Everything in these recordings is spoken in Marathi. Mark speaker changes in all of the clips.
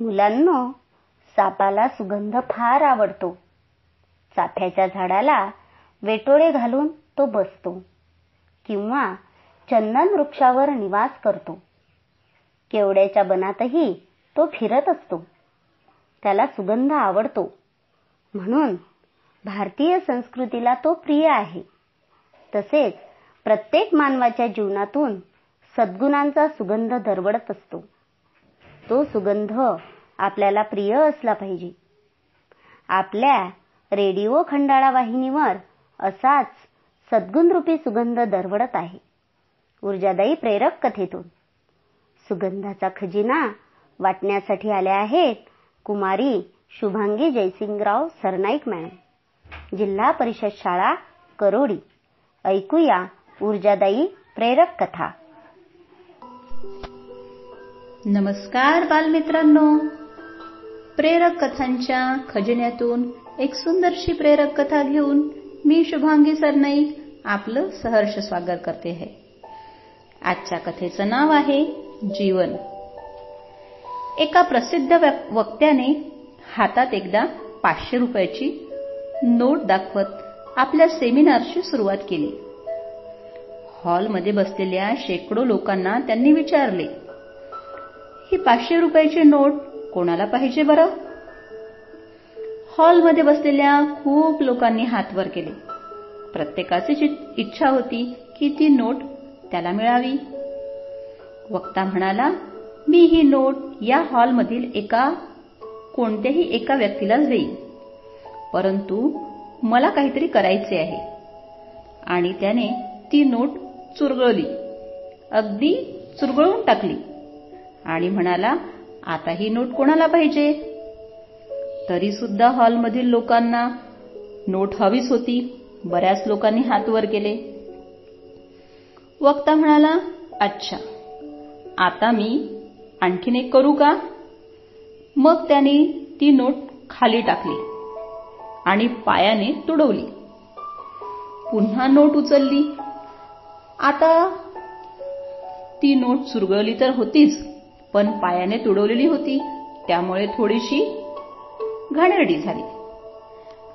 Speaker 1: मुलांनो सापाला सुगंध फार आवडतो. चाफ्याच्या झाडाला वेटोळे घालून तो बसतो किंवा चंदन वृक्षावर निवास करतो. केवड्याच्या बनातही तो फिरत असतो. त्याला सुगंध आवडतो. म्हणून भारतीय संस्कृतीला तो प्रिय आहे. तसेच प्रत्येक मानवाच्या जीवनातून सद्गुणांचा सुगंध दरवळत असतो. तो सुगंध आपल्याला प्रिय असला पाहिजे. आपल्या रेडिओ खंडाळा वाहिनीवर असाच सद्गुणरूपी सुगंध दरवडत आहे. ऊर्जादायी प्रेरक कथेतून. सुगंधाचा खजिना वाटण्यासाठी आल्या आहेत कुमारी शुभांगी जयसिंगराव सरनाईक मॅडम. जिल्हा परिषद शाळा करोडी. ऐकूया ऊर्जादायी प्रेरक कथा.
Speaker 2: नमस्कार बालमित्रांनो. प्रेरक कथांच्या खजिन्यातून एक सुंदरशी प्रेरक कथा घेऊन मी शुभांगी सरनाईक आपलं सहर्ष स्वागत करते आहे. आजच्या कथेचं नाव आहे जीवन. एका प्रसिद्ध वक्त्याने हातात एकदा पाचशे रुपयाची नोट दाखवत आपल्या सेमिनारची सुरुवात केली. हॉलमध्ये बसलेल्या शेकडो लोकांना त्यांनी विचारले ही पाचशे रुपयाची नोट कोणाला पाहिजे बरं? हॉलमध्ये बसलेल्या खूप लोकांनी हात वर केले प्रत्येकाची इच्छा होती की ती नोट त्याला मिळावी. वक्ता म्हणाला मी ही नोट या हॉलमधील एका कोणत्याही एका व्यक्तीलाच देईन. परंतु मला काहीतरी करायचे आहे. आणि त्याने ती नोट चुरगळली. अगदी चुरगळून टाकली. आणि म्हणाला आता ही नोट कोणाला पाहिजे? तरी सुद्धा हॉलमधील लोकांना नोट हवीच होती. बऱ्याच लोकांनी हात वर केले. वक्ता म्हणाला अच्छा आता मी आणखीन एक करू का? मग त्याने ती नोट खाली टाकली आणि पायाने तुडवली. पुन्हा नोट उचलली. आता ती नोट चुरगळली तर होतीच. पण पायाने तुडवलेली होती. त्यामुळे थोडीशी घाणेरडी झाली.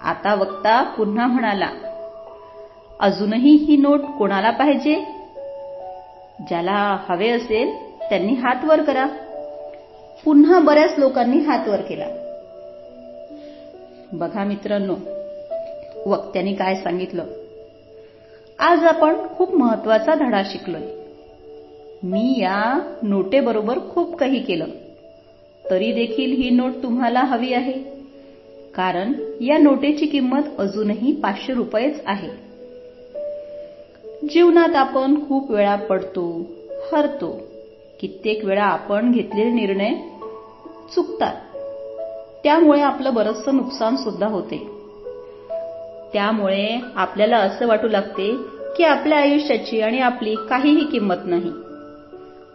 Speaker 2: आता वक्ता पुन्हा म्हणाला अजूनही ही नोट कोणाला पाहिजे? ज्याला हवे असेल त्यांनी हात वर करा. पुन्हा बऱ्याच लोकांनी हात वर केला. बघा मित्रांनो वक्त्यांनी काय सांगितलं? आज आपण खूप महत्त्वाचा धडा शिकलोय. मी या नोटेबरोबर खूप काही केलं. तरी देखील ही नोट तुम्हाला हवी आहे. कारण या नोटेची किंमत अजूनही पाचशे रुपयेच आहे. जीवनात आपण खूप वेळा पडतो हरतो. कित्येक वेळा आपण घेतलेले निर्णय चुकतात. त्यामुळे आपलं बरचसं नुकसान सुद्धा होते. त्यामुळे आपल्याला असं वाटू लागते की आपल्या आयुष्याची आणि आपली काहीही किंमत नाही.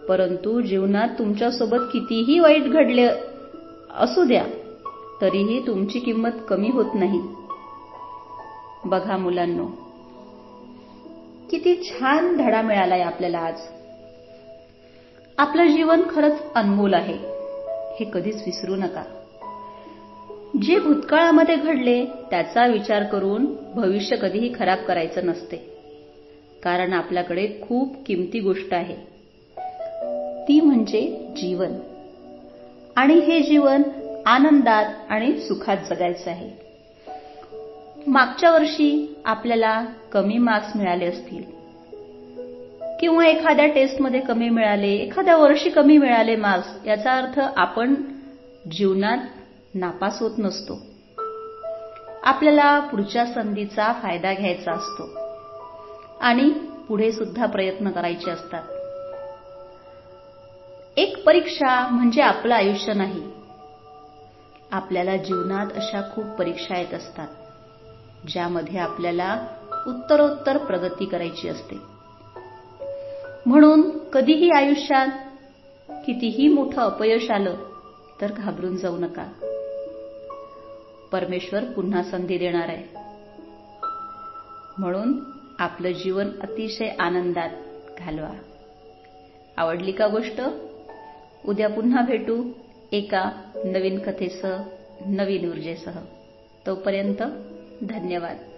Speaker 2: परंतु जीवनात तुमच्यासोबत कितीही वाईट घडले असू द्या तरीही तुमची किंमत कमी होत नाही. बघा मुलांनो किती छान धडा मिळालाय आपल्याला आज. आपलं जीवन खरंच अनमोल आहे हे कधीच विसरू नका. जे भूतकाळामध्ये घडले त्याचा विचार करून भविष्य कधीही खराब करायचं नसते. कारण आपल्याकडे खूप किमती गोष्ट आहे. ती म्हणजे जीवन. आणि हे जीवन आनंदात आणि सुखात जगायचं आहे. मागच्या वर्षी आपल्याला कमी मार्क्स मिळाले असतील. किंवा एखाद्या टेस्टमध्ये कमी मिळाले एखाद्या वर्षी कमी मिळाले मार्क्स याचा अर्थ आपण जीवनात नापास होत नसतो. आपल्याला पुढच्या संधीचा फायदा घ्यायचा असतो. आणि पुढे सुद्धा प्रयत्न करायचे असतात. परीक्षा म्हणजे आपलं आयुष्य नाही. आपल्याला जीवनात अशा खूप परीक्षा येत असतात ज्यामध्ये आपल्याला उत्तरोत्तर प्रगती करायची असते. म्हणून कधीही आयुष्यात कितीही मोठं अपयश आलं तर घाबरून जाऊ नका. परमेश्वर पुन्हा संधी देणार आहे. म्हणून आपलं जीवन अतिशय आनंदात घालवा. आवडली का गोष्ट? उद्या पुन्हा भेटू एका नवीन कथेसह नवीन ऊर्जेसह. तोपर्यंत धन्यवाद.